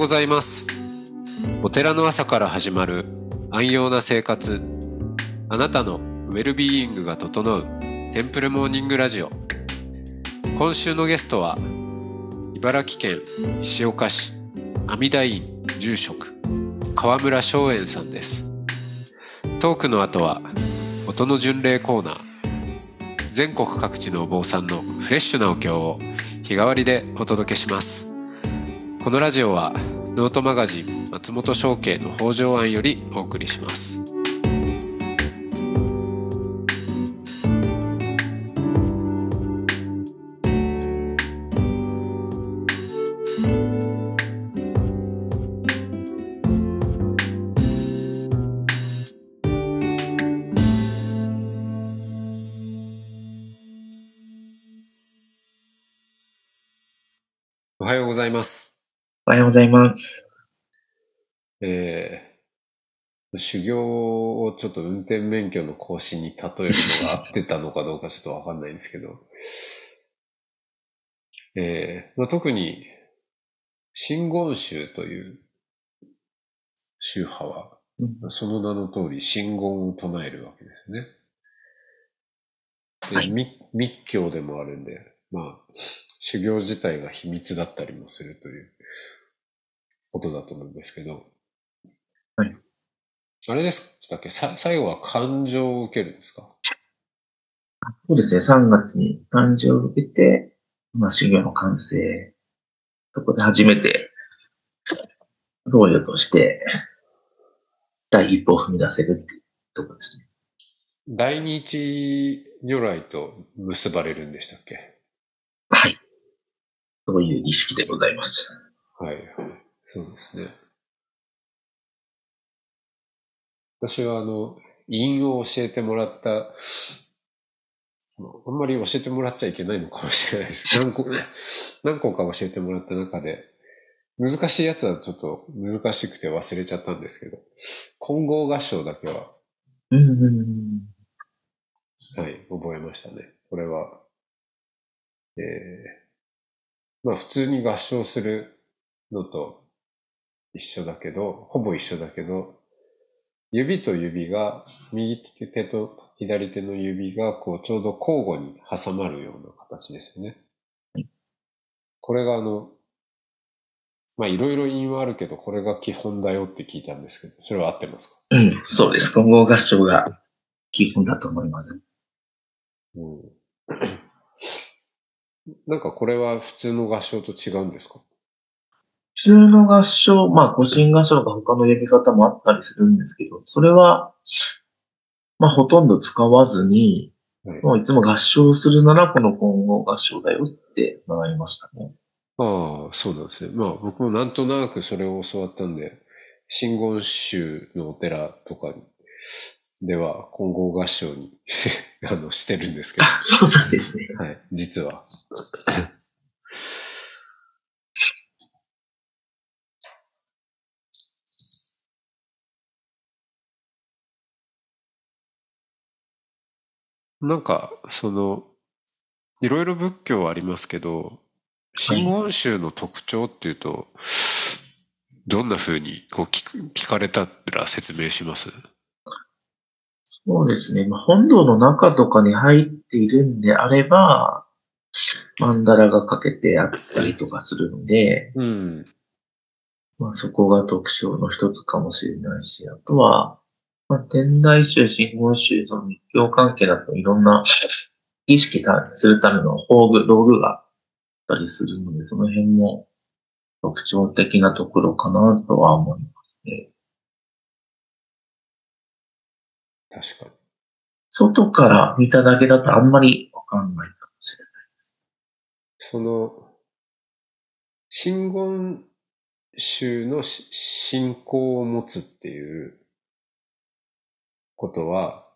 ございます。お寺の朝から始まる安養な生活。あなたのウェルビーイングが整うテンプルモーニングラジオ。今週のゲストは茨城県石岡市阿弥陀院住職河村松園さんです。トークの後は音の巡礼コーナー。全国各地のお坊さんのフレッシュなお経を日替わりでお届けします。このラジオはノートマガジン松本商家の北条庵よりお送りします。ございます。えー、修行をちょっと運転免許の更新に例えるのが合ってたのかどうかちょっとわかんないんですけど、えーまあ、特に、真言宗という宗派は、うんその名の通り真言を唱えるわけですよね。ではい密密教でもあるんで、まあ、修行自体が秘密だったりもするということだと思うんですけど。はい。あれですだっけさ最後は感情を受けるんですか？そうですね、3月に誕生を受けて、まあ、修行の完成、そこで初めて、僧侶として、第一歩を踏み出せるっていうところですね。大日如来と結ばれるんでしたっけ？はい。そういう儀式でございます。はい、はい。そうですね。私はあの、韻を教えてもらった、あんまり教えてもらっちゃいけないのかもしれないです。何個、何個か教えてもらった中で、難しいやつはちょっと難しくて忘れちゃったんですけど、混合合唱だけは、はい、覚えましたね。これは、えー、まあ普通に合唱するのと一緒だけど、ほぼ一緒だけど、指と指が、右手と左手の指がこうちょうど交互に挟まるような形ですよね。これがあの、まあいろいろ因はあるけど、これが基本だよって聞いたんですけど、それは合ってますか？うん、そうです。混合合唱が基本だと思います。うん なんかこれは普通の合唱と違うんですか？普通の合唱、まあ、個人合唱とか他の呼び方もあったりするんですけど、それは、まあ、ほとんど使わずに、はいもういつも合唱するならこの混合合唱だよって習いましたね。ああ、そうなんですね。まあ僕もなんとなくそれを教わったんで、真言宗のお寺とかでは混合合唱に あのしてるんですけど、あ、そうなんですね。はい、実は。なんか、その、いろいろ仏教はありますけど、真言宗の特徴っていうと、どんな風にこう聞かれたら説明します？そうですね。まあ、本堂の中とかに入っているんであれば、マンダラがかけてあったりとかするので、うん。まあ、そこが特徴の一つかもしれないし、あとは、まあ、天台宗、真言宗、その密教関係だといろんな意識するための法具、道具があったりするので、その辺も特徴的なところかなとは思いますね。確かに。外から見ただけだとあんまりわかんないかもしれない。その、真言宗のし信仰を持つっていうことは、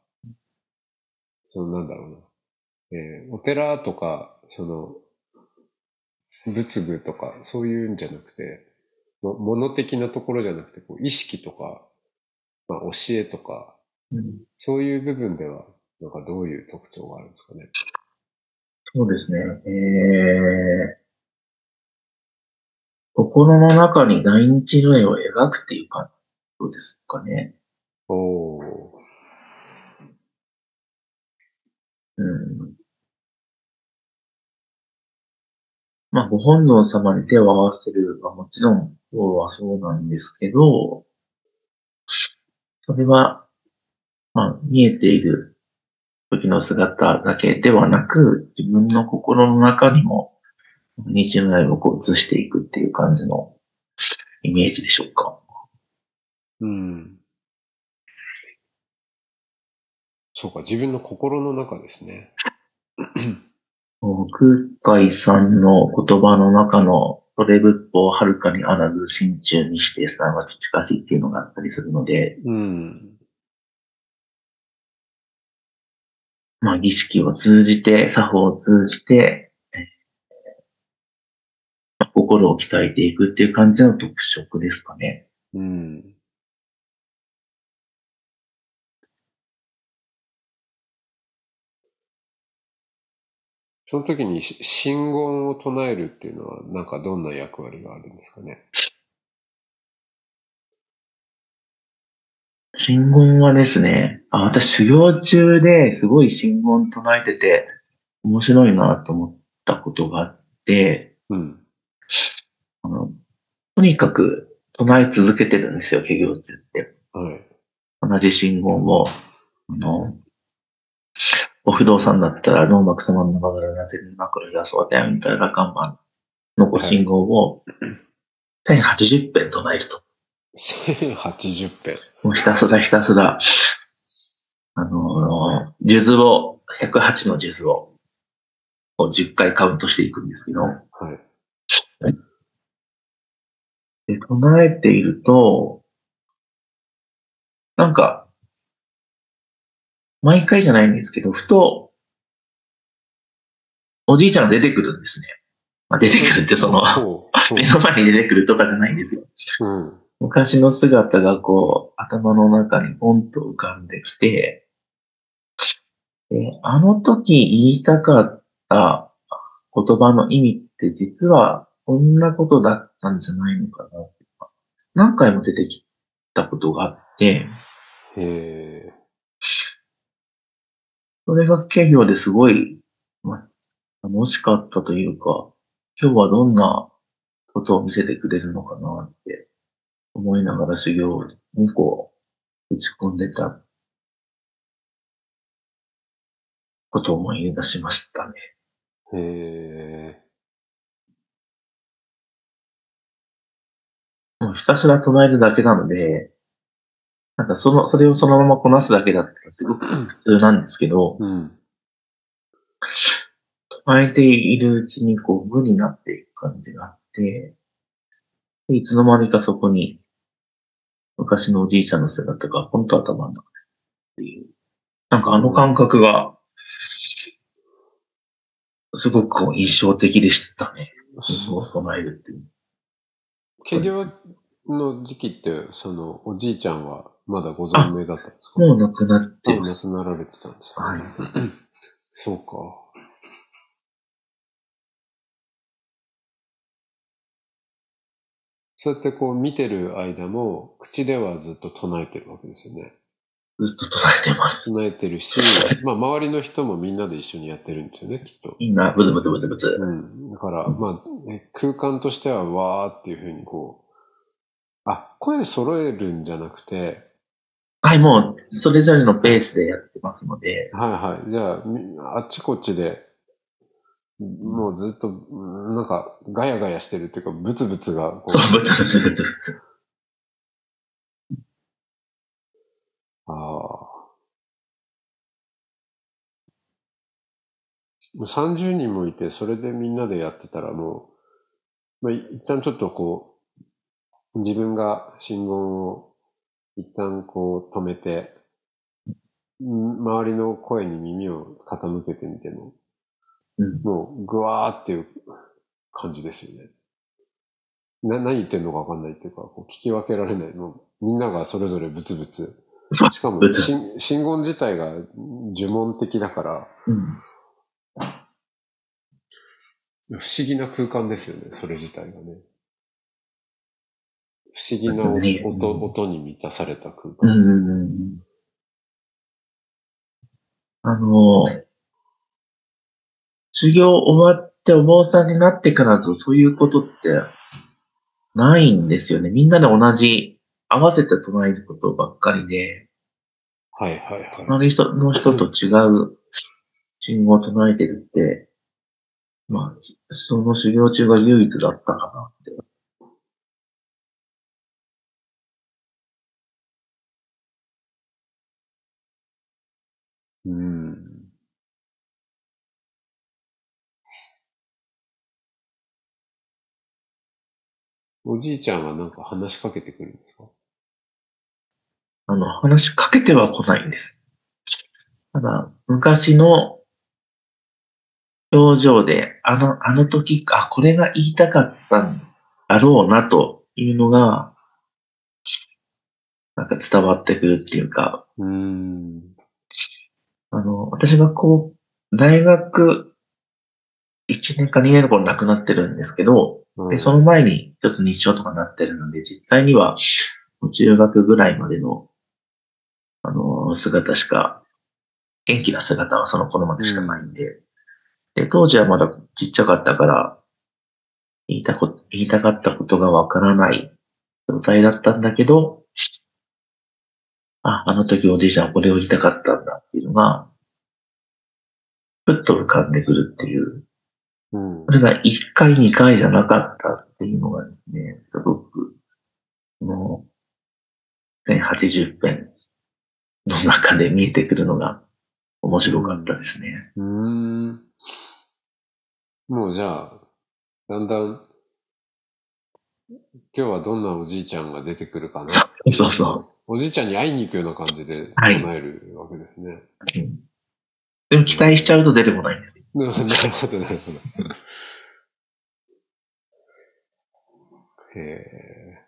そのなんだろうな。えーお寺とか、その、仏具とか、そういうんじゃなくて、も物的なところじゃなくて、こう意識とか、まあ、教えとか、うん、そういう部分では、なんかどういう特徴があるんですかね。そうですね。え心の中に大日如来を描くっていう感じですかね。おー。うん。まあ、ご本尊様に手を合わせるはもちろん、そうはそうなんですけど、それは、まあ、見えている時の姿だけではなく、自分の心の中にも、日如来をこう映していくっていう感じのイメージでしょうか。うん。そうか、自分の心の中ですね。空海さんの言葉の中の、それ仏法をはるかにあらず心中にしてさんは近しいっていうのがあったりするので、うん。まあ儀式を通じて、作法を通じて、えー心を鍛えていくっていう感じの特色ですかね。うん。その時にし真言を唱えるっていうのは、なんかどんな役割があるんですかね？真言はですね、あ私修行中ですごい真言唱えてて面白いなと思ったことがあって、うん。あのとにかく唱え続けてるんですよ、修行中って。はい。同じ信号を、あの、お不動産だったら、ノーマク様の名前がなぜるなくらやそうだよ、みたいな看板のご信号を、1080編唱えると。1080編。もうひたすらひたすら、あの、数珠を、108の数珠を、こう10回カウントしていくんですけど、はい。で、唱えていると、なんか、毎回じゃないんですけど、ふと、おじいちゃんが出てくるんですね。まあ、出てくるってその、目の前に出てくるとかじゃないんですよ。うん。昔の姿がこう、頭の中にポンと浮かんできて、であの時言いたかった言葉の意味って実はこんなことだったんじゃないのかな何回も出てきたことがあって、へえ。それが軽業ですごい、ま楽しかったというか、今日はどんなことを見せてくれるのかなって思いながら修行にこう、打ち込んでたことを思い出しましたね。へえ。もうひたすら唱えるだけなので、なんかその、それをそのままこなすだけだったらすごく普通なんですけど、うん。唱えているうちにこう無になっていく感じがあって、でいつの間にかそこに昔のおじいちゃんの姿が本当頭の中っていう、なんかあの感覚が、すごくこう印象的でしたね。信を唱えるっていう。起業の時期って、その、おじいちゃんはまだご存命だったんですか？もう亡くなってます。くなられてたんですか、はい。そうか。そうやってこう見てる間も、口ではずっと唱えてるわけですよね。ずっと唱えてます。唱えてるし、まあ周りの人もみんなで一緒にやってるんですよね、きっと。みんなブツブツブツブツ。うん。だから、まあ、ね空間としてはわーっていうふうにこう、あ、声揃えるんじゃなくて、はい、もう、それぞれのペースでやってますので、はいはい。じゃあ、みあっちこっちで、もうずっと、うんなんか、ガヤガヤしてるっていうか、ブツブツがそう、ブツブツブツブツ。ああ。もう30人もいて、それでみんなでやってたらもう、まあ、い一旦ちょっとこう、自分が信号を一旦こう止めて、ん周りの声に耳を傾けてみても、うん。もう、ぐわーっていう感じですよね。な、何言ってんのかわかんないっていうか、こう聞き分けられない。もう、みんながそれぞれブツブツ。しかも信言自体が呪文的だから、うん。不思議な空間ですよね、それ自体がね。不思議なね音音に満たされた空う間。ん。あの、修行終わってお坊さんになってからとそういうことってないんですよね。みんなで同じ、合わせて唱えることばっかりで、はいはいはい。隣人の人と違う信号を唱えてるって、まあ、その修行中が唯一だったかなって。うん。おじいちゃんはなんか話しかけてくるんですか？あの、話しかけては来ないんです。ただ、昔の表情で、あの、あの時、あ、これが言いたかったんだろうなというのが、なんか伝わってくるっていうか、うーん。あの、私がこう、大学1年か2年の頃亡くなってるんですけど、で、その前にちょっと日照とかなってるので、実際には中学ぐらいまでの、あの、姿しか、元気な姿はその頃までしかないんで、で、当時はまだちっちゃかったから、言いたこ、言いたかったことがわからない状態だったんだけど、あ、あの時おじいちゃんこれを言いたかったんだっていうのが、ふっと浮かんでくるっていううんそ。れが1回、2回じゃなかったっていうのがですね、すごく、この、1080編の中で見えてくるのが面白かったですね。うん。もうじゃあ、だんだん、今日はどんなおじいちゃんが出てくるかな。そうそうそうおじいちゃんに会いに行くような感じではい唱えるわけですね。う。うんでも期待しちゃうと出てこないんですよ。なるほど、なるほど。へえ。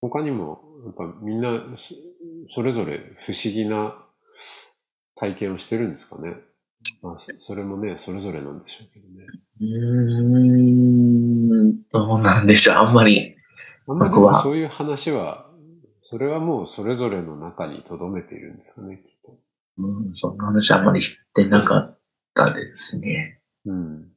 他にも、やっぱみんなそ、それぞれ不思議な体験をしてるんですかね。まあ、そそれもね、それぞれなんでしょうけどね。うーん、どうなんでしょう。あんまり、あんまりでそういう話は、それはもうそれぞれの中に留めているんですかね、きっと。うん、そんな話あんまり知ってなかったですね。うん。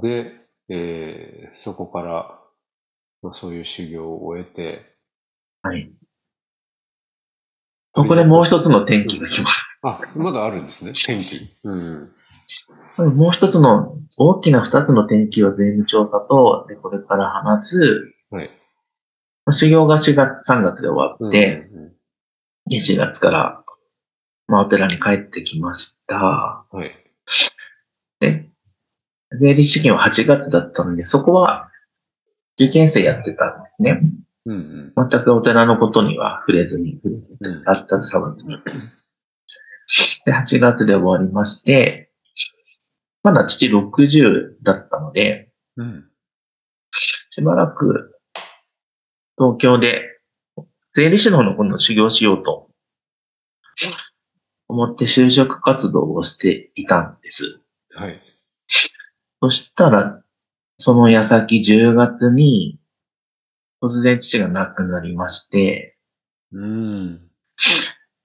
で、えーそこから、まあ、そういう修行を終えて、はい。そこでもう一つの転機が来ます。あ、まだあるんですね、天気。うん。もう一つの、大きな二つの転機は税務調査と、で、これから話す、はい。修行が4月、3月で終わって、うんうんで4月から、まあ、お寺に帰ってきました。うん、はい。で、税理士試験は8月だったので、そこは受験生やってたんですね。うんうん。全くお寺のことには触れずに、触れずに、うんあったさばずに。で、8月で終わりまして、まだ父60だったので、うん。しばらく東京で税理士の方の今度修行しようと思って就職活動をしていたんです。はい。そしたら、その矢先10月に突然父が亡くなりまして、うん。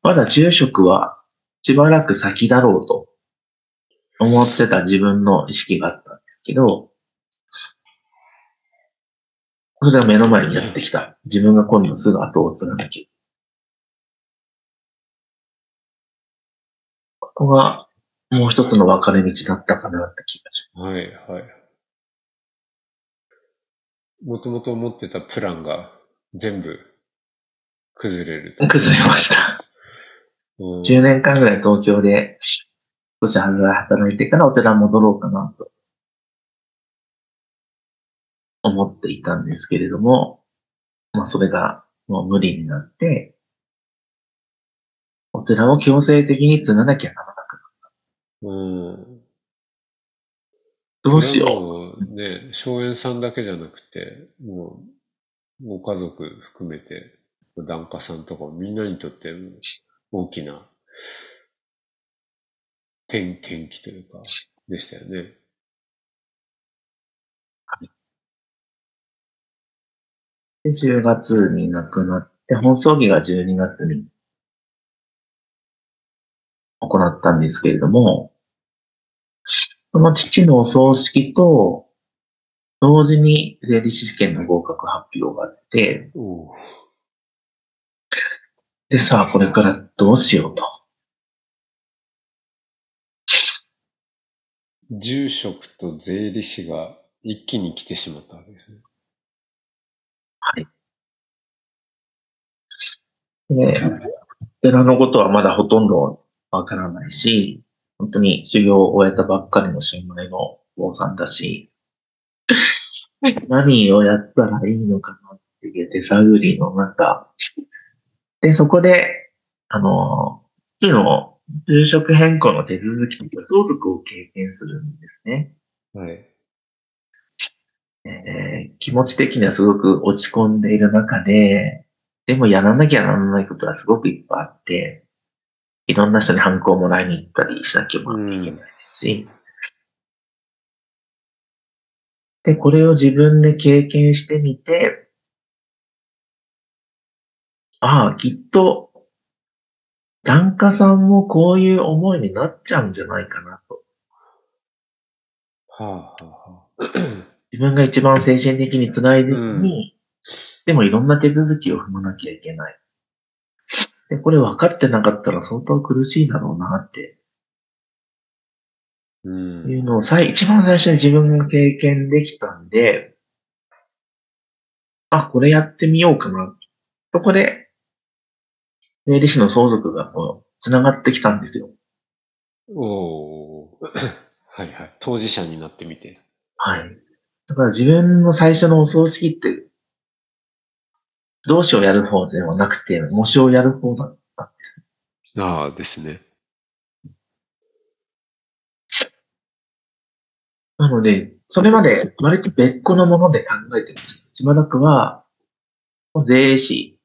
まだ住職はしばらく先だろうと思ってた自分の意識があったんですけど、それが目の前にやってきた。自分が今度すぐ後を継がなきゃ。ここがもう一つの分かれ道だったかなって気がしはい、はい。もともと思ってたプランが全部崩れる。崩れました。うんます。10年間ぐらい東京で少し働いてからお寺戻ろうかなと思っていたんですけれども、まあそれがもう無理になって、お寺を強制的に継がなきゃなら。うん。どうしよこれもね、荘園さんだけじゃなくて、もう、ご家族含めて、檀家さんとかみんなにとっても大きな転転機というか、でしたよね。う。で、10月に亡くなって、本葬儀が12月に行ったんですけれども、その父のお葬式と、同時に税理士試験の合格発表があって、でさあ、これからどうしようと。住職と税理士が一気に来てしまったわけですね。はい。で、寺のことはまだほとんどわからないし、本当に修行を終えたばっかりの新米のお坊さんだし、何をやったらいいのかなっていう手探りの中、で、そこで、あの、父の住職変更の手続きと相続を経験するんですね。はい。えー気持ち的にはすごく落ち込んでいる中で、でもやらなきゃならないことはすごくいっぱいあって、いろんな人に反抗もらいに行ったりしなきゃいけないですし、で、これを自分で経験してみて、ああ、きっと、檀家さんもこういう思いになっちゃうんじゃないかなと。はあ、はあはあ、自分が一番精神的に辛い時に、うんでもいろんな手続きを踏まなきゃいけない。で、これ分かってなかったら相当苦しいだろうなってうん。いうのをさい一番最初に自分が経験できたんで、あ、これやってみようかな。そこで、税理士の相続がこう、繋がってきたんですよ。おー はいはい。当事者になってみて。はい。だから自分の最初のお葬式って、動詞をやる方ではなくて、模試をやる方だったんです。ああですね。なので、それまで割と別個のもので考えてました。しばらくは、税理士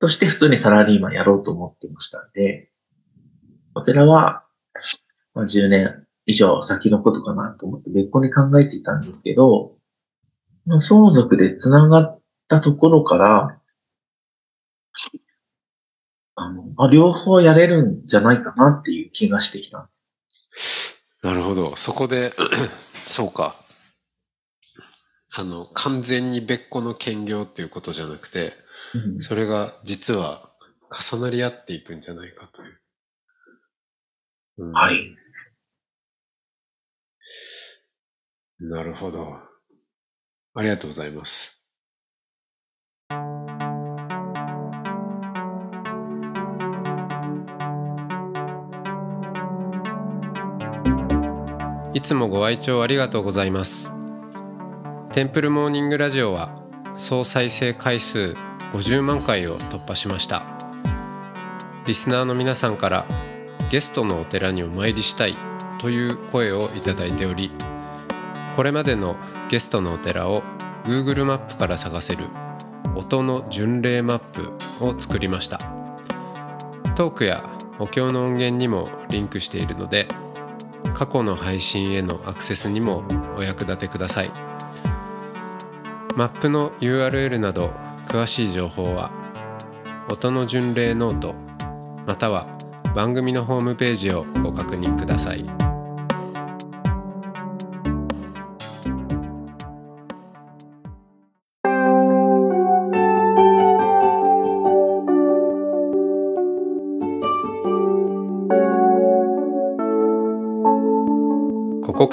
として普通にサラリーマンやろうと思ってましたんで、お寺は、まあ、10年以上先のことかなと思って別個に考えていたんですけど、まあ相続で繋がったところから、あの、あ両方やれるんじゃないかなっていう気がしてきた。なるほど。そこで、そうか。あの、完全に別個の兼業っていうことじゃなくて、うんそれが実は重なり合っていくんじゃないかという。うんはい。なるほど。ありがとうございます。いつもご愛聴ありがとうございます。テンプルモーニングラジオは総再生回数50万回を突破しました。リスナーの皆さんからゲストのお寺にお参りしたいという声をいただいており、これまでのゲストのお寺を Google マップから探せる音の巡礼マップを作りましたトークやお経の音源にもリンクしているので過去の配信へのアクセスにもお役立てくださいマップの URL など詳しい情報は音の巡礼ノートまたは番組のホームページをご確認ください。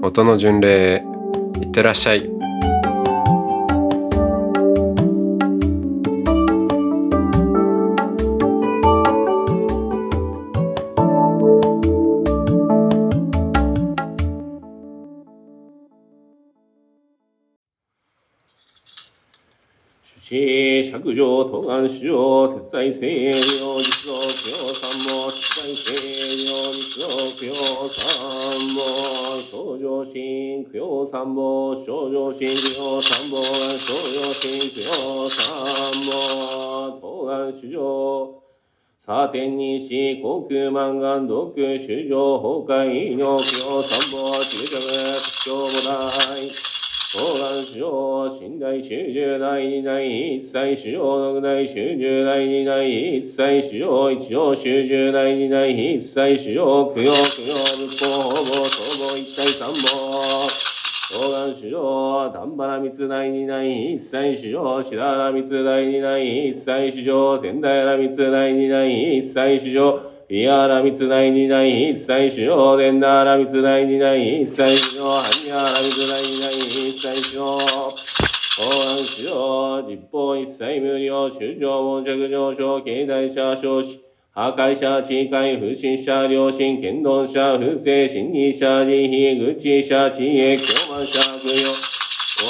音の巡礼へいってらっしゃい。主尺上、東岸主上、節在聖領、実道、供養三も、節在聖領、実道、供養三も、少女心、供養三も、少女心、供養三も、少女心、供養三も、東岸主上、サ天にし、航空満願、毒、主上、崩壊、医療、供養三宝、中着、国境も大、東岸主上、寝台主十代二代一切主上六代主十代二代一切主上一応主十代二代一切主上供養供養仏法法母総母一体三母東岸主上、丹原密代二代一切主上白原密代二代一切主上仙台原密代二代一切主いやらみつないにない一切しよう。でんならみつないにない一切し主う。はにやらみつないにない一切しよう。法案し主う。実法一切無料主張文着上昇経済者少子破壊者、地界、不審者、良心、剣道者、不正、侵入者、利非、愚痴者、地へ、共慢者、悪用、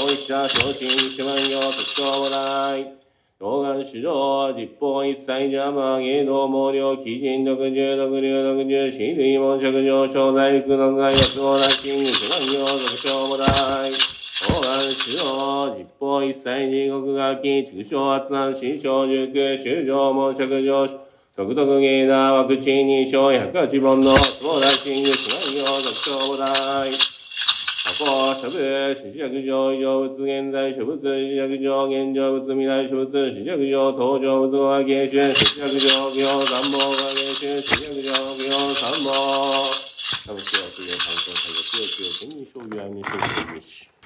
合意者、昇進、一万行、特徴来。ない。東岸主上、実法一切邪魔、芸能毛量、基人、独重、独流、独重、死類、門尺上昇、大福、独外、安王、大金、一万行、特徴も大。東岸主上、実法一切地獄楽器、畜生、圧難、死小、塾、修上、門尺上昇、速読芸だ、ワクチン認証、百八本の、相談シング、一万行、特徴も大。過去、諸部、死尺上、異常物、現在、諸物、死尺上、現状物、未来、諸物、死尺上、登場物、語芸春、死尺上、行、三宝、語芸春、死尺上、行、三宝。多分、今日は、次は、参考作業、強い強い、天人将棋、愛に将棋、にし。お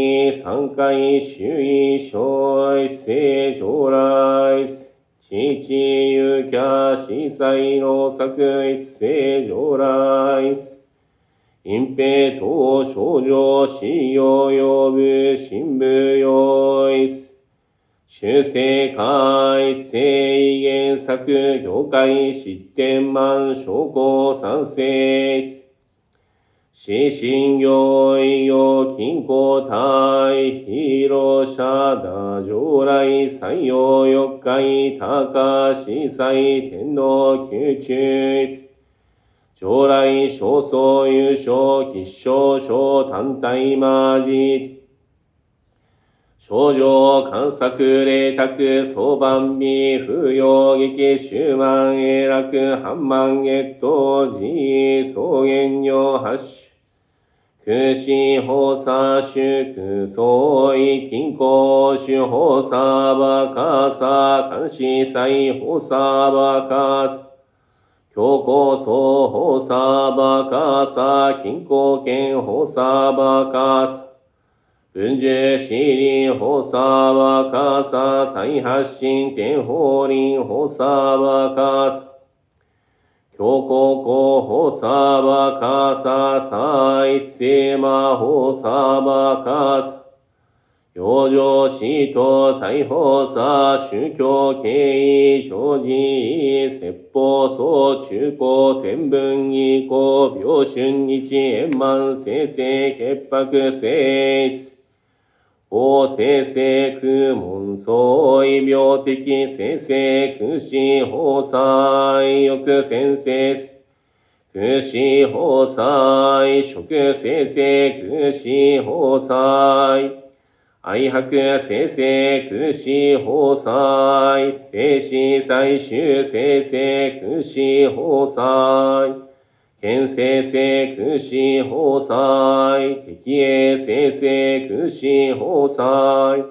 に三回周囲小一世将来。父ゆきゃ司祭の作一世将来。隠蔽等症状使用呼ぶ新聞用一修正会正原作。業界失点満証拠賛成死神行医療金庫体広社打上来採用四回高司祭天皇宮中将来少総優勝必勝小単体マジ症状観察霊卓相番美不要劇終満永楽半満月頭寺草原用発種空心法差主空相違金庫主法差バカサ監視祭法差バカサ強行層法差バカサ金庫権法差バカサ文殊死輪法差バカサ再発進天法輪法差バカサ強行候補サバカササイセマホサバカサ表情死と逮捕さ、宗教経緯、常時、説法層、中高、千分以降、病春日、円満、生成、潔白、性質。法生成空門相異病的生成空死法祭欲先生空死法祭食生成空死法祭愛白生成空死法祭生死最終生成空死法祭県生成空死法祭、敵営生成空死法祭、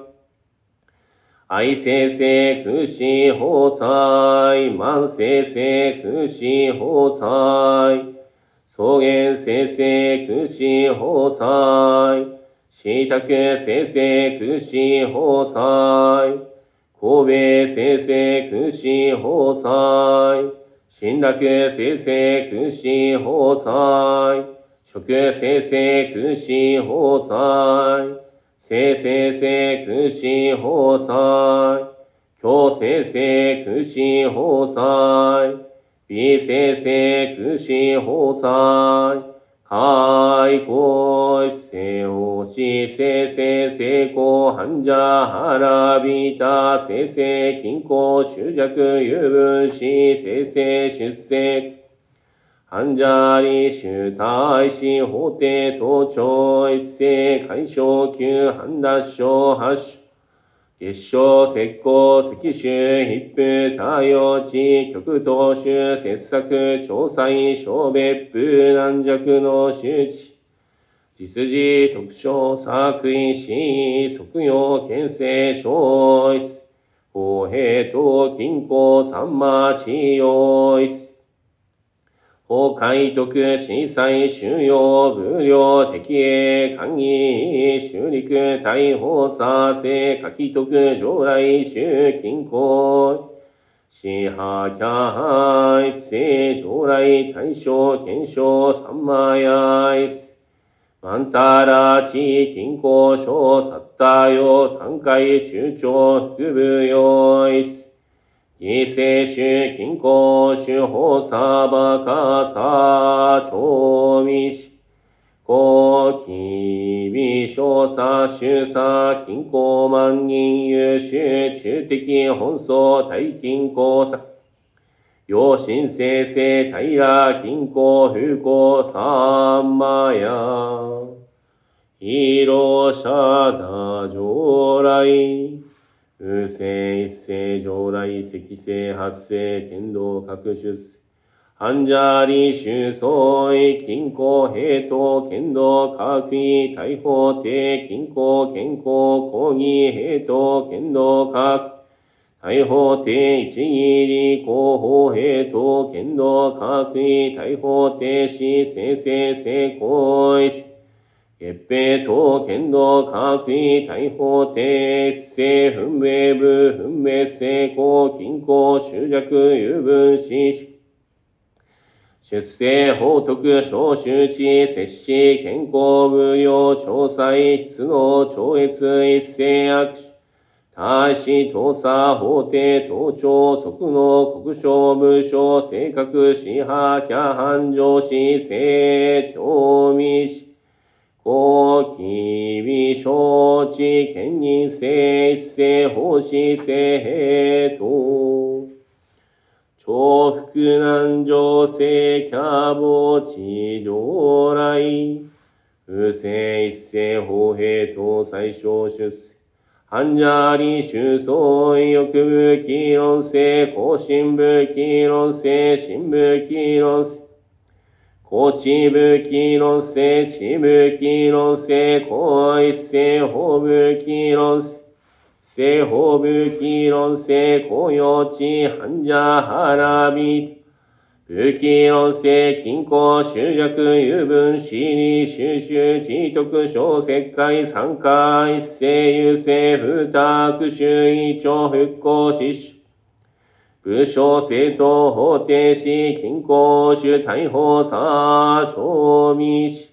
愛生成空死法祭、万生成空死法祭、草原生成空死法祭、死宅生成空死法祭、神戸生成空死法祭、新楽生成空心法祭。食生成空心法祭。生成生成空死法祭。強生成空心法祭。微生成空心法祭。開口一世をし、生成成功、患者、腹びた、生成、均衡、執着、有分子、生成、出世、患者理、集大死、法定、盗聴、一世、解消、級、判断症、発症、結晶、石膏、石臭、ヒップ、太陽地、極東州、切削、調査、小別府、軟弱の周知、実事、特徴、作為、死、即用、牽制、小一、公平等、均衡、三馬、治療、一、法海徳、震災、収容、無料、敵営、官議、修陸、逮捕、査生、書き徳、上来、集、均衡、支派、キャハ、一世、上来、対象、検証、三マヤ、一世、マンタラ、地、均衡、小、サッタヨ、三回、中長、副部用、一世、異性種、均衡種、法サバカサ、調味し、高気微小差、周差、均衡万人優秀、中的本層、大均衡差、陽神生成、平、均衡、風光、三マヤ、広者、大上来、風星一世上来積星発生剣道各出世。患者理収総意均衡平等剣道各位大法定均衡健康講義平等剣道各大法定一義理広報平等剣道各位大法定死生成成功一月平等剣道各位大法定一世分明部分明成功均衡執着有分子出生、法徳、小周知、摂氏、健康、無料、調査、質能、超越、一斉握手、大使、盗査、法廷、盗聴、即能、国省、無償、性格、支派、キャハ上司、性、調味し、公、機微、承知、兼任性、一斉、奉仕、性、平等。重複難情性キャボ地上来。不正一世法平等最小出世。患者理収総意欲部議論性、更新部議論性、新部議論性。こちぶきろせ、ちぶきろせ、こいせ、ほぶきろせ、せほぶきろせ、こよち、はんじゃはらび、ぶきろせ、きんこ、しゅうじゃく、ゆぶん、しり、しゅうしゅう、ちいとく、しょうせっかい、さんか、いっせ、ゆせ、ふたくしゅう、いちょう、ふっこう、ししゅう、武将政党法定し均衡主大法差調味し。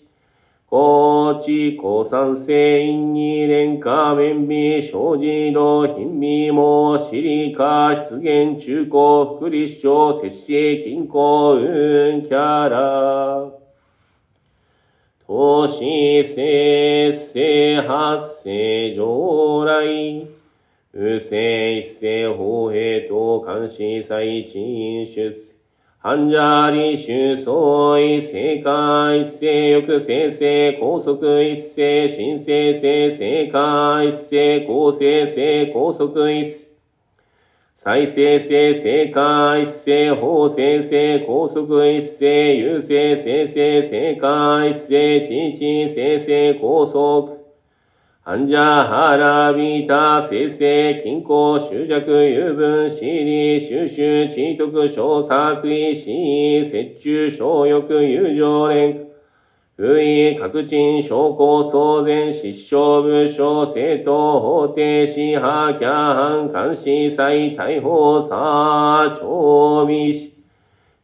高知高山性因に連下面美生じの貧味もシリカ出現中高福利省摂氏金庫運キャラ都市生成発生上来右世一世法平等監視祭陳出世患者理収総意正解一世欲生成高速一世新生成正解一世高生成高速一世再生成正解一世法生成高速一世優生生成正解一世知知生成高速患者腹びた生成均衡執着油分死理収集知徳小作為死意折中小欲友情連不意確鎮証拠騒然失笑部署政党法廷司法キャン監視再逮捕さ調味し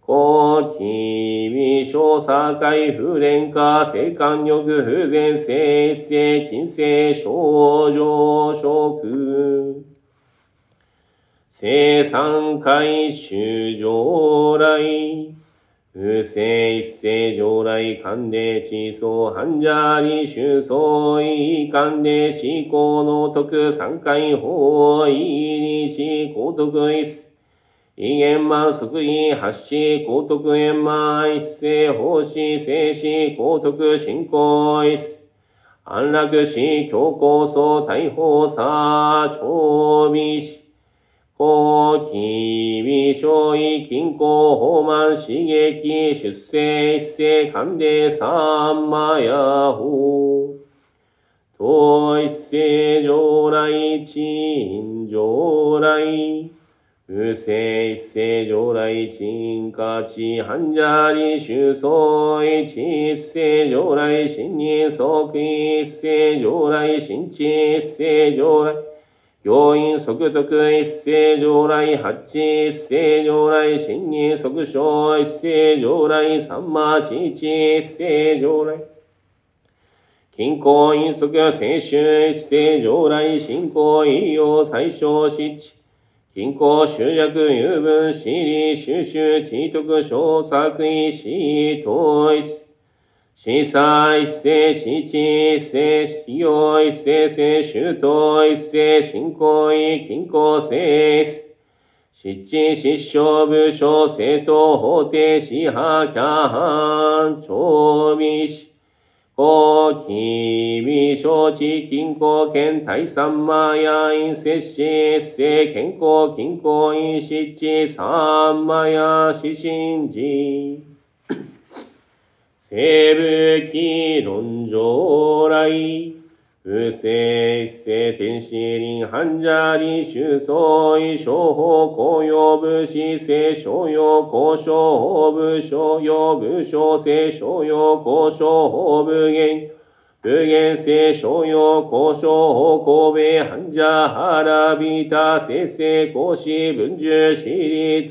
高機微小差会不連化性感欲不全性一性金性症状食生産回収上来。不正一世上来関で地層患者理収総意関で思考の徳三回法意にし高徳一世。異元満即位発し高徳円満一世奉仕静止高徳進行一世。安楽死強行層大法差長美死高機微小意均衡法満刺激出世一世関で三魔ヤ法統一世上来陳上来不正一世上来鎮火地患者理収総一一世上来新任即一世上来新地一世上来教員即徳一世上来八地一世上来新任即小一世上来三馬地一一世上来均衡因即聖衆一世上来信仰医療最小失地均衡集約油分私利収集知徳小作為死統一。司祭一世知知一世使用一世聖周到一世信仰意均衡聖失地失笑部署政党法廷司法キャハン調味し高機微小地均衡圏対三魔や陰摂氏一健康均衡陰失地三魔や四神寺西部気論上来。不正一世天使輪患者理収総意商法公用部死生商用交渉部商用部商生商用交渉法部元無限性商用交渉法神戸患者腹びた生成講師文殊私利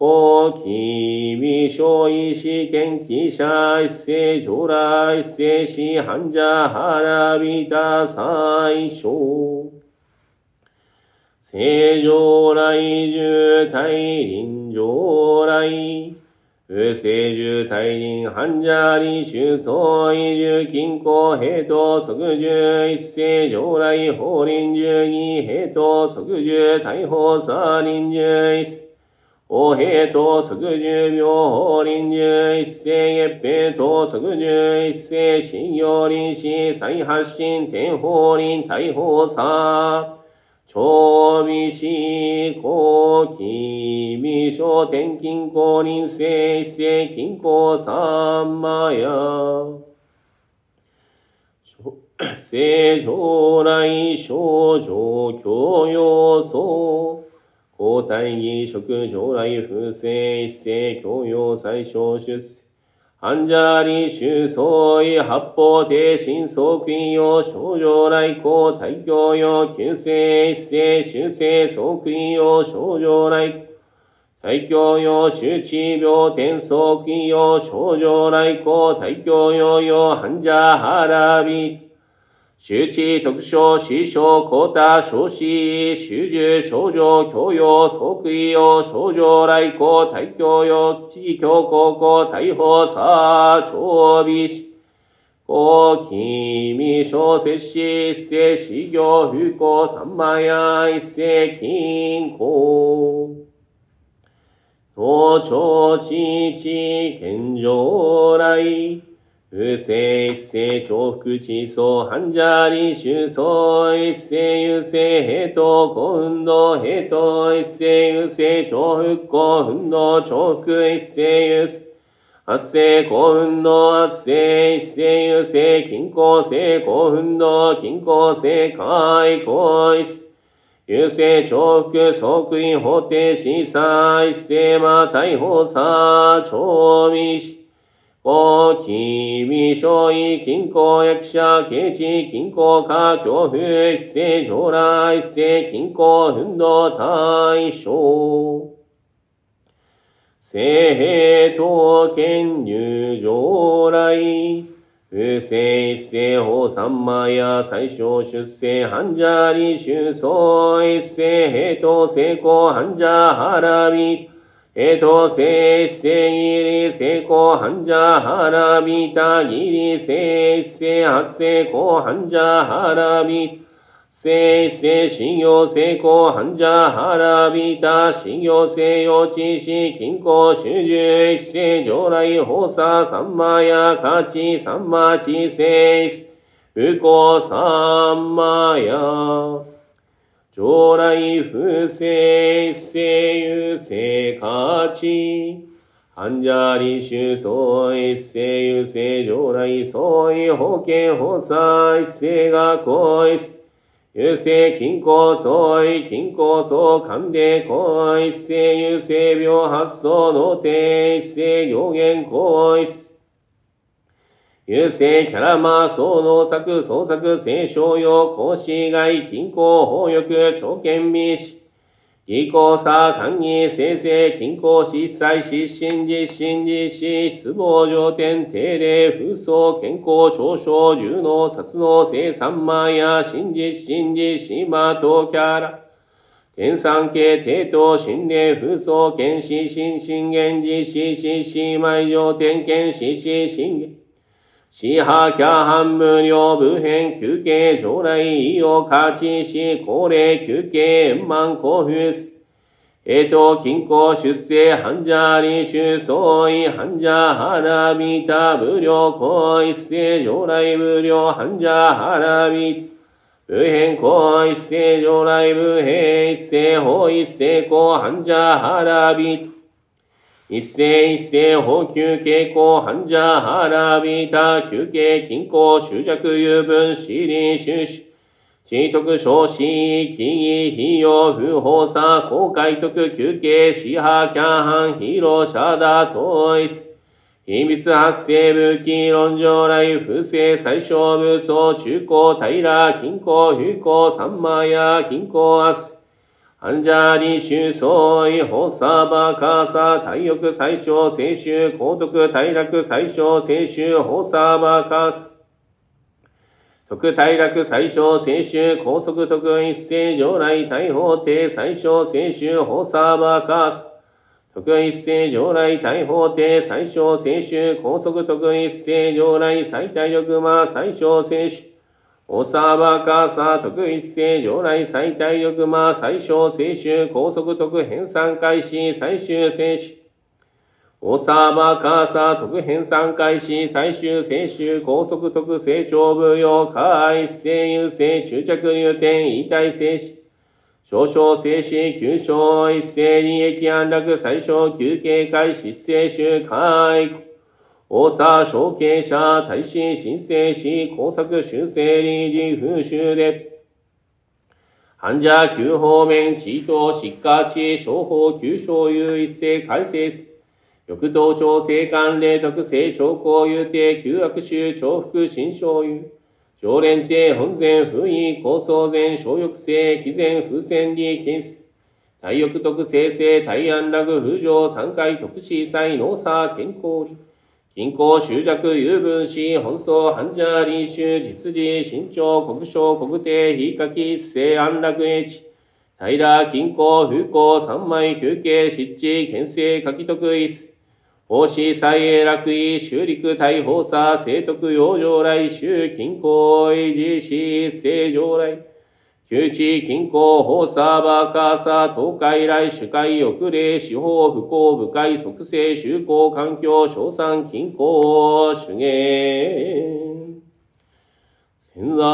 等調味し高機微小医師研記者一世上来一世死患者腹びた最小。正常来重大臨上来。不正重大臨患者理収総医重均衡平等即重一世上来法臨重義平等即重大法差臨重一世お平等即十秒法臨重一世月平等即十一世信用臨死再発進天法臨大法差長美死高機微小天均公臨世一世均公三魔や。正常来症状教養層交代儀職将来風正一世教養最小出世患者理収総意八方定心即位用症状来公大教用急性一世修正即位用症状来大教用周知病天相気用症状来航大教用用患者腹び周知特徴死傷交代少子修従症状教養即位用症状来航大教用地教高校大法さ長美し公君小摂氏一世修行不幸三万や一世金庫東朝地地健常来不正一世重複地層繁者理修層一世優勢平等古運動平等一世優勢重複古運動重複一世優勢発生幸運の発生一世優勢均衡性幸運の均衡性開口一世優勢重複即位法定審査一世ま逮捕さ調味しお、きびしょい、きんこ、やきしゃ、けち、きんこ、か、きょうふ、えっせ、じょうらいっせ、きんこ、ふんど、たいしょう。せへと、けんにゅう、じょうらい。うせいっせ、ほう、さんまや、さいしょう、しゅっせ、はんじゃり、しゅうそう、えっせ、へと、せいこう、はんじゃ、はらび、えとせっせいりせこはんじゃはらびたぎりせっせはせこはんじゃはらびせいせいしよせこはんじゃはらびたしんよせよちしきんこしゅじゅ庫主じょうらいほささんまやかちさんまちせい。すうこさんまや。将来不正一世優勢価値。患者理修相一世優勢上来相違保険法差一世が行一世優勢均衡相違均衡相関で行一世優勢病発想の定一世行言行一世優勢キャラマー総能作創作聖商用講師外均衡法欲長見美士技巧差官議生成均衡失災失神実神実施失望上天定例風葬健康長所重能殺能生産万や真実真実島とキャラ天産系帝都心霊風葬剣士心信玄実施死死埋上天剣死死信玄死破キャハン無料部編休憩将来意を勝ちし高齢休憩円満交付えと、均衡出世、繁者理修相違、繁者腹びた、無料行一世、上来無料、繁者腹び無変行一世、上来無変一世、法一世、行繁者腹び一世一世、法休傾向、繁者腹びた、休憩、均衡、執着、有分、死理、収集。地徳少子、記義、費用、不法さ、公開徳、休憩、支派、キャンハン、ヒーロー、シャダ、統一。秘密発生武器、論上来、不正、最小武装、中高、平、均衡、不幸、三万や、均衡、アス。患者理修相違、法サバカーサ、体欲最小、聖集、高徳、体楽最小、聖集、法サバカーサ。特大楽最小青春高速特一斉上来大法廷最小青春法サーバーカース。特一斉上来大法廷最小青春高速特一斉上来最大力魔最小青春。おさばかさ、特一性、常来、最大力魔、最小、清臭、高速、特編三開始、最終、清臭。おさばかさ、特編三開始、最終、清臭、高速、特成長、無用、可愛、一性、優勢、中着、入店、遺体、静止。少々静止、急少、一斉、利益、安楽、最小、休憩、開始、静止、可愛、大差小経者大使申請し工作修正理事風習で患者急方面地位等疾患地商法急所有一斉改正欲頭調整関連特性兆候有定旧悪臭重複新商油。常連定本前不意構想前小欲性毅然風船利禁止。体欲特生成、体安楽、風上、三回特死祭、農作、健康理。均衡、執着、有分子、本草、半者、臨終、実事、身長、国章、国定、非書き、生安楽英知。平、均衡、風光、三枚、休憩、湿地、県政、書き得意。奉仕、祭永楽意、修陸、大法差、聖徳、養生来、修、均衡、維持、死、正常来。旧地、近郊、法差、バーカーサ、東海来、主会、翼霊、司法、不幸、部会、促成、修行、環境、賞賛、近郊、主言。潜在、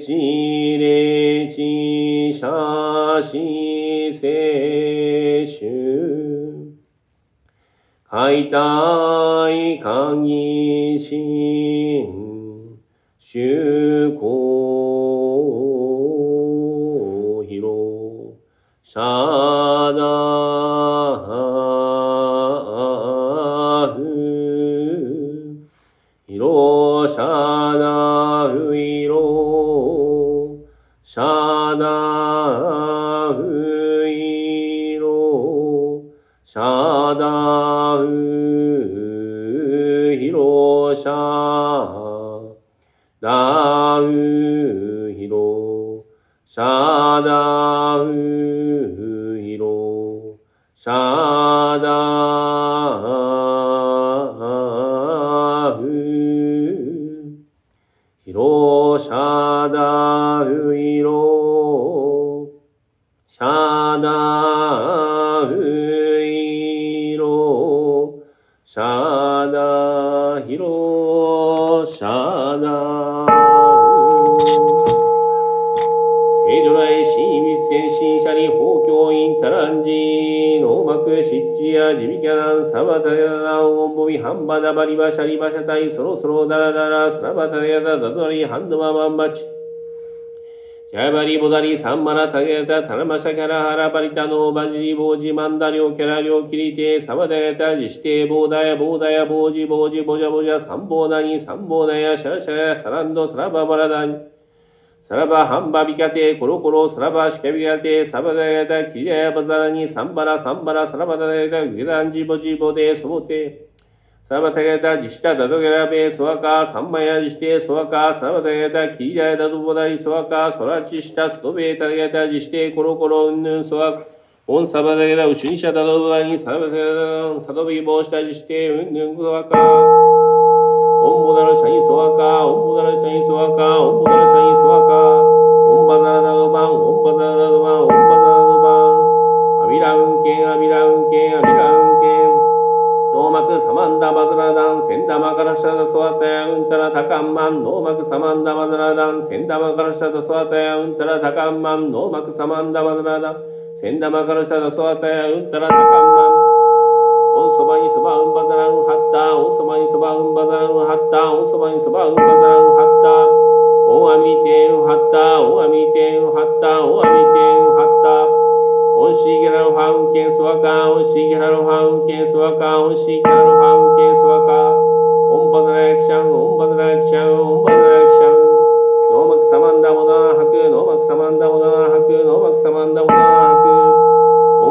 ちれちしゃしせしゅう。かいたいかぎしん、しゅうこうひろ、しゃだ密戦新車に法教員タランジノーマクシッチやジビキャナンサバタヤダオンボビハンバダバリバシャリバシャタイそろそろダラダラスラバタヤダダドリハンドママンバチジャバリボダリサンマラタゲタタナマシャキャラハラパリタノバジリボジマンダリョキャラリョキリテサバダヤタジシテボーダヤボーダヤボジボジボジャボジャサンボーダニサンボーダヤシャラシャラサランドサラババラダニサラバハンバビカテコロコロサラバシカビカテサバダヤタキリヤバザラニサンバラサンバラサラバダヤタギランジボジボデソボテ。サラバタゲタジシタダドゲラベソワカサンマヤジシテソワカ。サラバタゲタキリヤダドボダリソワカ。ソラチシタストベタゲタジシテコロコロウンヌンソワカ。オンサバダゲラウシュニシャダドボダリサラバタゲタサドビボシタジシテウンヌンソワカ。オンボダルシャインソワカオンボダルシャインソワカオンボダルシャインソワカオンバザラダドバンオンバザラダドバンオンバザラダドバンアミラウンケンアミラウンケンアミラウンケンノーマクサマンダバズラダンセンダマカラシャダソワタヤウンタラタカンマンノーマクサマンダバズラダンセンダマカラシャダソワタヤウンタラタカンマンノーマクサマンダバズラダンセンダマカラシャダソワタヤウンタラタカンマンおんそばにそばうんばざらんはった。おんそばにそばうんばざらんはった。おんそばにそばうんばざらんはった。おあみてんはった。おあみてんはった。おあみてんはった。おんしげらのはうんけんそわか。おんしげらのはうんけんそわか。おんしげらのはうんけんそわか。おんばざらやきしゃん。おんばざらやきしゃん。おんばざらやきしゃん。ノーマクサマンダボダナハクノーマクサマンダボダナハクノーマクサマンダボダナハク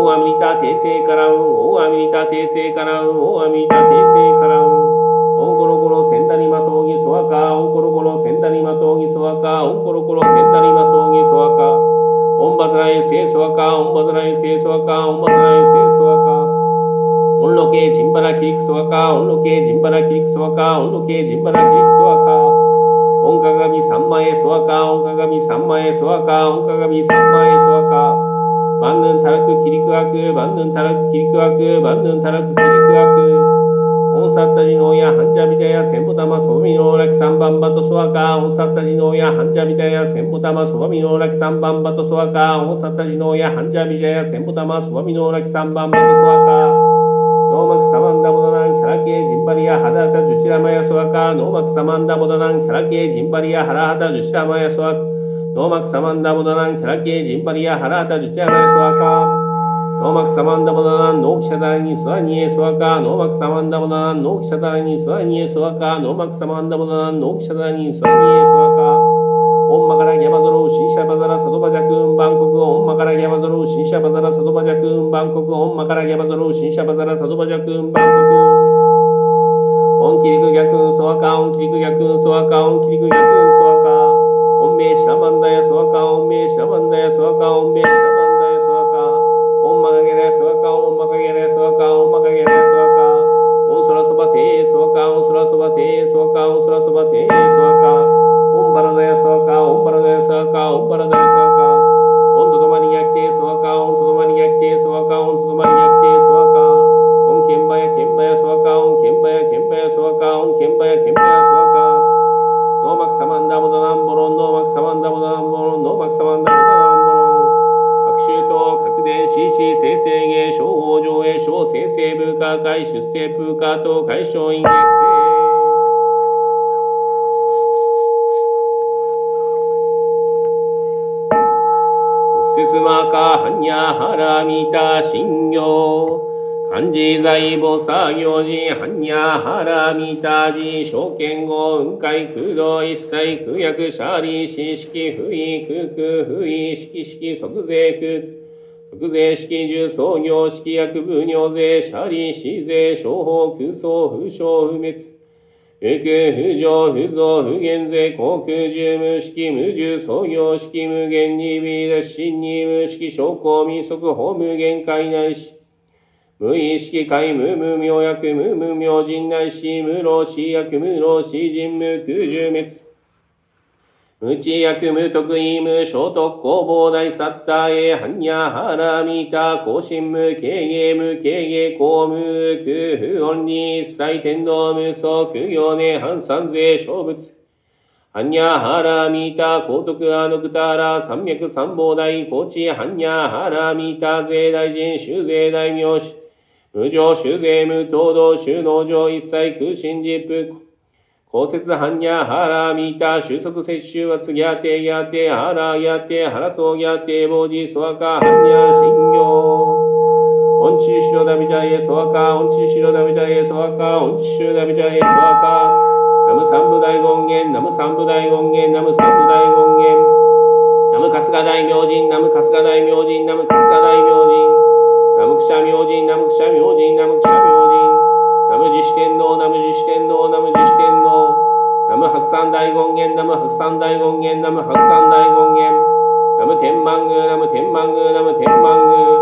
大アミリタ訂正からん大アミリタ訂正からん大アミリタ訂正からんオンコロコロセンダリマトウギソワカオンコロコロセンダリマトウギソワカオンコロコロセンダリマトウギソワカオンバズライセソワカオンバズライセソワカオンバズライセソワカオンロケジンバラキリクソワカオンロケジンバラキリクソワカオンロケジンバラキリクソワカオンカガミ三万円ソワカオンカガミ三万円ソワカオンカガミ三万円ソワカ万ヌンタラクキリクアク万ヌンタラクキリクアク万ヌンタラクキリクアクオンサッタジノヤハンジャビタヤセンボタマソバミノーラキサンバンバトソワカオンサッタジノヤハンジャビタヤセンボタマソバミノーラキサンバンバトソワカオンサッタジノヤハンジャビタヤセンボタマソバミノーラキサンバンバトソワカノーマクサマンダボダナンキャラケージンバリアハダタジュチラマヤソワカノーマクサマンダボダナンキャラケージンバリアハラハタジュチラマヤソワカノーマクサマンダボダナンキャラケージンバリアハラハタジュチラマヤソワカノーマクサマンダボダナンノーキシャダラニスワニエソワカノーマクサマンダボダナンノーキシャダラニスワニエソワカノーマクサマンダボダナンノーキシャダラニスワニエソワカオンマカラギャバゾロウシンシャバザラサドバジャクンバンコク。オンマカラギャバゾロウシンシャバザラサドバジャクンバンコク。オンマカラギャバゾロウシンシャバザラサドバジャクンバンコク。オンキリク逆ソワカオンキリク逆ソワカオンキリク逆ソワカオンメイシャマンダヤソワカオンメイシャマンダヤソワカオンメイシャマンダヤソ法上映小生成部下会出世部下と解消員月生うすすまかはにゃはらみた信行。漢字財母作業時、般若原見た字、証券後、雲海空洞一切空薬シャーリー、四式不意空空不意式式即税空。即税式重創業式薬部尿税シャーリー、死税商法空想風商不滅。不空不上不増不減税航空重無式無重創業式無限に微脱心に無式証拠未速法無限界内し。無意識界無無明薬無無明人内し無老死薬無老死人無空十滅。無知薬無得意無小特攻防大サッターへ般若ハラミタ更新無経営無経営公無空不音に一切天道無双苦行ね反三税小物。般若ハラミタ高徳アノクタラ三脈三宝大高知般若ハラミタ税大臣修税大名士。無常修税無東道収納上一切空心実布。公設般若ハラミタ収束摂取は次やてやてハラやてハラソギャテボジソワカ般若信行。オンチシロダビジャエソワカ、オンチシロダビジャエソワカ、オンチシロダビジャエソワカ。ナム三部大権現、ナム三部大権現、ナム三部大権現。ナム春日大明神、ナム春日大明神、ナム春日大明神。ナムクシャ明神、ナムクシャ明神、ナムクシャ明神。ナムジシ天皇、ナムジシ天皇、ナムジシ天皇。ナム白山大権現、ナム白山大権現、ナム白山大権現。ナム天満宮、ナム天満宮、ナム天満宮。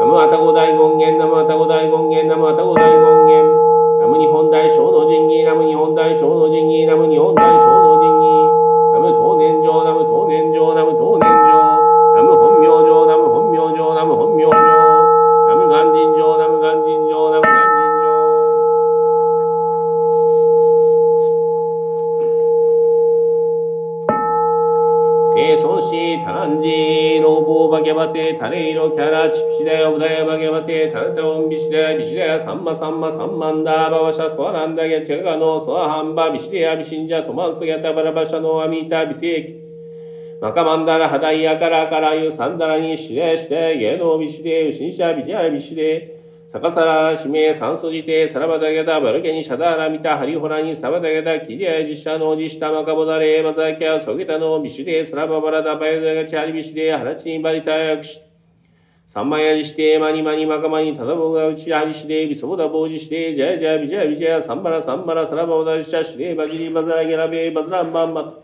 ナムアタゴ大権現、ナムアタゴ大権現、ナムアタゴ大権現。ナム日本大小の神儀、ナム日本大小の神儀、ナム日本大小の神儀。ナム東年上、ナム東年上、ナム東年上。ボーバギャバテタレイロキャラチプシダヤオブダヤバギャバテタルタオンビシダヤビシダヤサンマサンマサンマンダーバワシャソアランダゲチャガノソアハンバビシデヤビシンジャトマンスギャタバラバシャノアミータビセーキマカマンダラハダイヤカラカラユサンダラにシレシテゲノビシデウシンシャビジャビシデサカサラシメサンソジテサラバダゲダバルケニシャダラミタハリホラニサバダゲダキリアジシャノジシタマカボダレバザキャソゲタノビシュデサラババラダバヨダガチャリビシデハラチンバリタヤクシ。サンマヤジシテマニマニマカマニタダボガウチハリシデビソボダボジシテジャジャビジャビジャサンバラサンバラサラバボダジシャシデバジリバザラゲラベバズランバンバトマ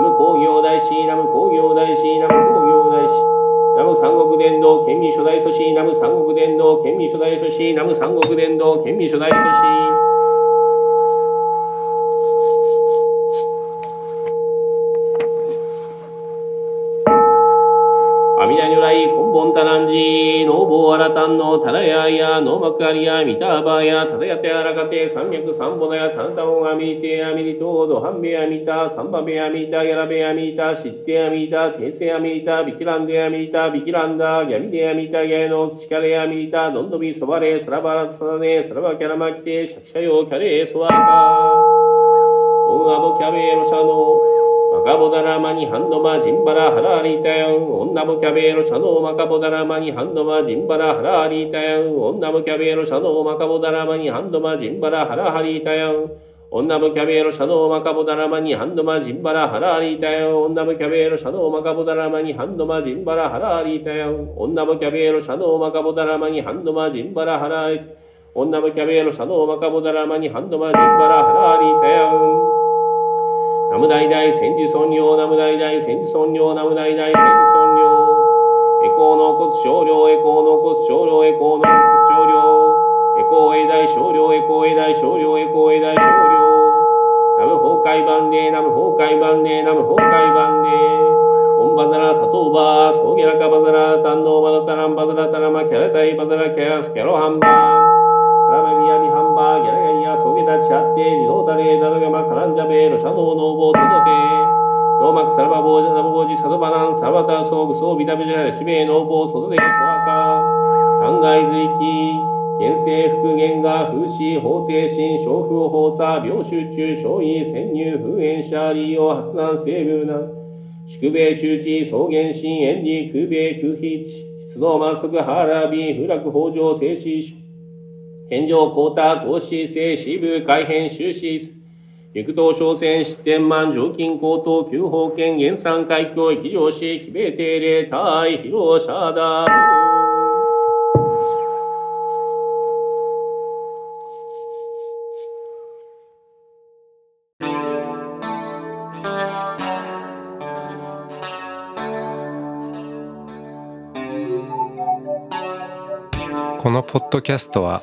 ム、工業大師、ナム工業大師、ナム工業大師、ナム三国伝道県民初代祖師、ナム三国伝道県民初代祖師、ナム三国伝道県民初代祖師。タラヤや、ノーマクアリヤ、ミタバーや、タダヤテアラカテ、三脈三ボダヤ、タンタオンアミリテアミリトード、ハンベアミタ、サンバベアミタ、ギャラベアミタ、シッテアミタ、テイセアミタ、ビキランデアミタ、ビキランダ、ギャミデアミタ、ギャノ、キチカレアミタ、ドンドビソバレ、サラバラサダネ、サラバキャラマキテ、シャキシャヨ、キャレ、ソワカ。オンアボキャベロシャノ、マカボダラマニハンドマジンバラハラリタヤン、女もキャベロシャノマカボダラマニハンドマジンバラハラリタヤン、女もキャベロシャノマカボダラマニハンドマジンバラハラハリタヤン、女もキャベロシャノマカボダラマニハンドマジンバラハラリタヤン、女もキャベロシャノマカボダラマニハンドマジンバラハラリタヤン、女もキャベロシャノマカボダラマニハンドマジンバラハラリタヤン、女もキャベロシャノマカボダラマニハンドマジンバラハラリタヤン、ムダイダイ千手尊用、ナムダイダイ千手尊用、ナムダイダイ千手尊用。エコーの骨少量、エコーの骨少量、エコーの骨少量。エコーエ大少量、エコーエ大少量、エコーエ大少量。ナム崩壊万礼、ナム崩壊万礼、ナム崩壊万礼。オンバザラ、サトーバー、ソゲラカバザラ、タンノーバザタランバザラタラマ、キャラタイバザラ、キャス、キャロハンバー。ラメビアミハンバー、ギャラガリア、ソゲタチャッテ、自動タレ、ダドガマ、カランジャベ、ロシャノーノーボー、ソドテ、ノーマク、サラバボージャ、ナボボージ、サドバナン、サバタ、ソーグ、ソービタビジャラ、シベ、ノーボー、ソドテ、ソアカ、三階随記、現世復元が風刺、法定心、小風放射、病集中、小位、潜入、封炎者、利用、発難、成分難、宿米中地、草原心、炎理、空米、空飛地、出動満足、ハーラビ、風楽、北条、静止、天上高太、高子、静止部、改変、終止、陸東商船、失天満、常勤高等、旧法権、原産海峡、域上市、奇米定例、大、広、シャーダー。このポッドキャストは